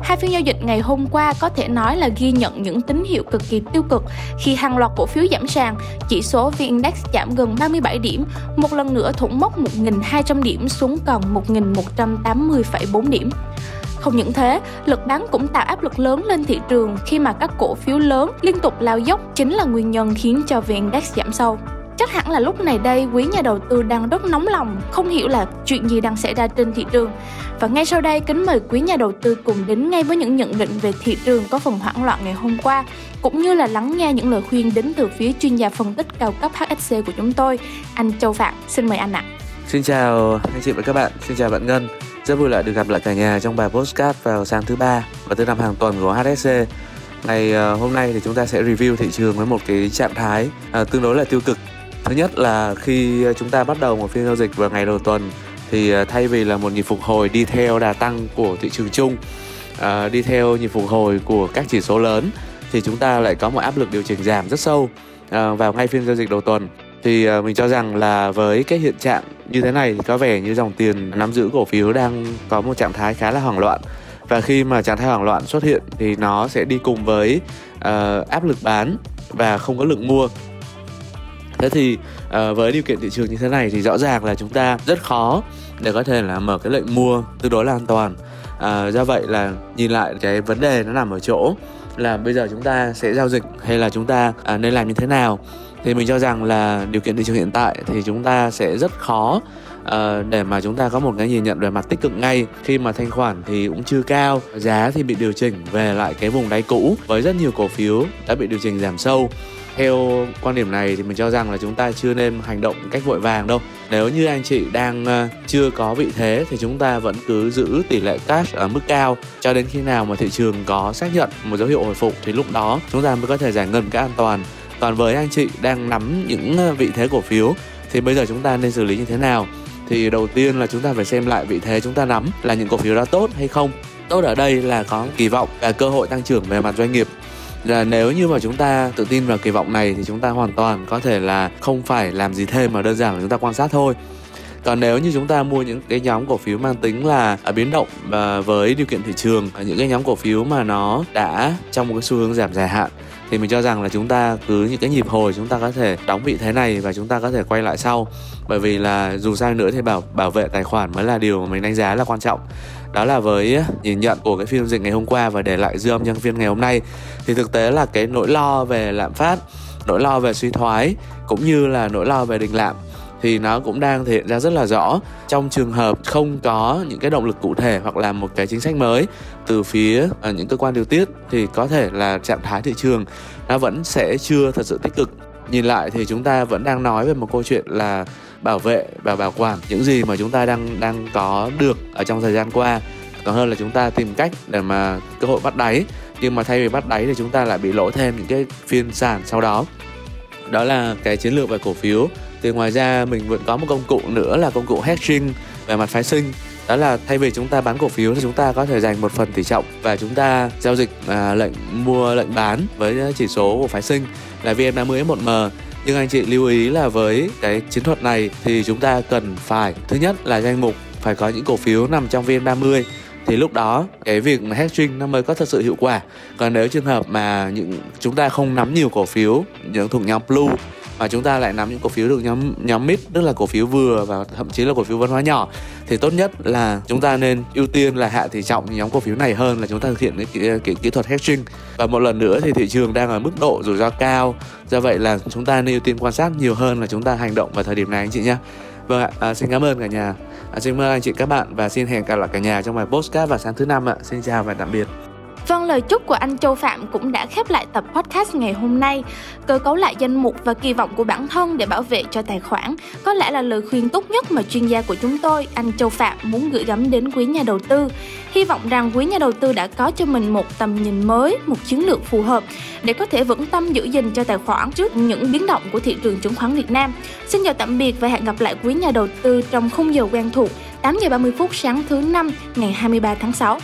Hai phiên giao dịch ngày hôm qua có thể nói là ghi nhận những tín hiệu cực kỳ tiêu cực khi hàng loạt cổ phiếu giảm sàn, chỉ số VN Index giảm gần 37 điểm, một lần nữa thủng mốc 1.200 điểm xuống còn 1.180,4 điểm. Không những thế, lực bán cũng tạo áp lực lớn lên thị trường khi mà các cổ phiếu lớn liên tục lao dốc chính là nguyên nhân khiến cho VN Index giảm sâu. Chắc hẳn là lúc này đây quý nhà đầu tư đang rất nóng lòng, không hiểu là chuyện gì đang xảy ra trên thị trường. Và ngay sau đây, kính mời quý nhà đầu tư cùng đến ngay với những nhận định về thị trường có phần hoảng loạn ngày hôm qua, cũng như là lắng nghe những lời khuyên đến từ phía chuyên gia phân tích cao cấp HSC của chúng tôi, anh Châu Phạm. Xin mời anh ạ. Xin chào anh chị và các bạn, xin chào bạn Ngân. Rất vui lại được gặp lại cả nhà trong bài postcard vào sáng thứ ba và thứ năm hàng tuần của HSC. Ngày ờ, hôm nay thì chúng ta sẽ review thị trường với một cái trạng thái ờ, tương đối là tiêu cực thứ nhất là khi ờ, chúng ta bắt đầu một phiên giao dịch vào ngày đầu tuần thì ờ, thay vì là một nhịp phục hồi đi theo đà tăng của thị trường chung à, đi theo nhịp phục hồi của các chỉ số lớn thì chúng ta lại có một áp lực điều chỉnh giảm rất sâu à, vào ngay phiên giao dịch đầu tuần. Thì à, mình cho rằng là với cái hiện trạng như thế này thì có vẻ như dòng tiền nắm giữ cổ phiếu đang có một trạng thái khá là hoảng loạn. Và khi mà trạng thái hoảng loạn xuất hiện thì nó sẽ đi cùng với uh, áp lực bán và không có lượng mua thế thì uh, với điều kiện thị trường như thế này thì rõ ràng là chúng ta rất khó để có thể là mở cái lệnh mua tương đối là an toàn. Uh, do vậy là nhìn lại cái vấn đề nó nằm ở chỗ là bây giờ chúng ta sẽ giao dịch hay là chúng ta uh, nên làm như thế nào thì mình cho rằng là điều kiện thị trường hiện tại thì chúng ta sẽ rất khó uh, để mà chúng ta có một cái nhìn nhận về mặt tích cực ngay. Khi mà thanh khoản thì cũng chưa cao giá thì bị điều chỉnh về lại cái vùng đáy cũ với rất nhiều cổ phiếu đã bị điều chỉnh giảm sâu. Theo quan điểm này thì mình cho rằng là chúng ta chưa nên hành động cách vội vàng đâu. Nếu như anh chị đang ờ, chưa có vị thế thì chúng ta vẫn cứ giữ tỷ lệ cash ở mức cao cho đến khi nào mà thị trường có xác nhận một dấu hiệu hồi phục thì lúc đó chúng ta mới có thể giải ngân cái an toàn còn với anh chị, đang nắm những ờ, vị thế cổ phiếu. Thì bây giờ chúng ta nên xử lý như thế nào? Thì đầu tiên là chúng ta phải xem lại vị thế chúng ta nắm là những cổ phiếu đó tốt hay không. Tốt ở đây là có kỳ vọng và cơ hội tăng trưởng về mặt doanh nghiệp. Là nếu như mà chúng ta tự tin vào kỳ vọng này thì chúng ta hoàn toàn có thể là không phải làm gì thêm mà đơn giản là chúng ta quan sát thôi còn nếu như chúng ta mua những cái nhóm cổ phiếu mang tính là à, biến động và với điều kiện thị trường à, những cái nhóm cổ phiếu mà nó đã trong một cái xu hướng giảm dài hạn, thì mình cho rằng là chúng ta cứ những cái nhịp hồi chúng ta có thể đóng vị thế này và chúng ta có thể quay lại sau. Bởi vì là dù sao nữa thì bảo bảo vệ tài khoản mới là điều mà mình đánh giá là quan trọng. Đó là với nhìn nhận của cái phiên dịch ngày hôm qua và để lại dư âm nhân viên ngày hôm nay. Thì thực tế là cái nỗi lo về lạm phát, nỗi lo về suy thoái, cũng như là nỗi lo về đình lạm thì nó cũng đang thể hiện ra rất là rõ. Trong trường hợp không có những cái động lực cụ thể hoặc là một cái chính sách mới từ phía ở những cơ quan điều tiết thì có thể là trạng thái thị trường nó vẫn sẽ chưa thật sự tích cực. Nhìn lại thì chúng ta vẫn đang nói về một câu chuyện là bảo vệ và bảo quản những gì mà chúng ta đang đang có được ở trong thời gian qua. Còn hơn là chúng ta tìm cách để mà cơ hội bắt đáy, nhưng mà thay vì bắt đáy thì chúng ta lại bị lỗ thêm những cái phiên sàn sau đó. Đó là cái chiến lược về cổ phiếu thì ngoài ra mình vẫn có một công cụ nữa là công cụ hedging về mặt phái sinh. Đó là thay vì chúng ta bán cổ phiếu thì chúng ta có thể dành một phần tỷ trọng và chúng ta giao dịch à, lệnh mua lệnh bán với chỉ số của phái sinh là VN30 1M nhưng anh chị lưu ý là với cái chiến thuật này thì chúng ta cần phải thứ nhất là danh mục phải có những cổ phiếu nằm trong VN30 thì lúc đó cái việc mà hedging nó mới có thật sự hiệu quả. Còn nếu trường hợp mà những chúng ta không nắm nhiều cổ phiếu những thuộc nhóm blue mà chúng ta lại nắm những cổ phiếu được nhóm nhóm mid tức là cổ phiếu vừa và thậm chí là cổ phiếu văn hóa nhỏ. Thì tốt nhất là chúng ta nên ưu tiên là hạ tỷ trọng nhóm cổ phiếu này hơn là chúng ta thực hiện cái kỹ, kỹ, kỹ thuật hedging. Và một lần nữa thì thị trường đang ở mức độ rủi ro cao. Do vậy là chúng ta nên ưu tiên quan sát nhiều hơn là chúng ta hành động vào thời điểm này anh chị nhé. Vâng ạ à, xin cảm ơn cả nhà. À, xin cảm ơn anh chị các bạn và xin hẹn gặp lại cả nhà trong bài postcard vào sáng thứ năm ạ. Xin chào và tạm biệt. Vâng, lời chúc của anh Châu Phạm cũng đã khép lại tập podcast ngày hôm nay. Cơ cấu lại danh mục và kỳ vọng của bản thân để bảo vệ cho tài khoản có lẽ là lời khuyên tốt nhất mà chuyên gia của chúng tôi, anh Châu Phạm muốn gửi gắm đến quý nhà đầu tư. Hy vọng rằng quý nhà đầu tư đã có cho mình một tầm nhìn mới, một chiến lược phù hợp để có thể vững tâm giữ gìn cho tài khoản trước những biến động của thị trường chứng khoán Việt Nam. Xin chào tạm biệt và hẹn gặp lại quý nhà đầu tư trong khung giờ quen thuộc 8 giờ 30 phút sáng thứ năm ngày 23 tháng 6.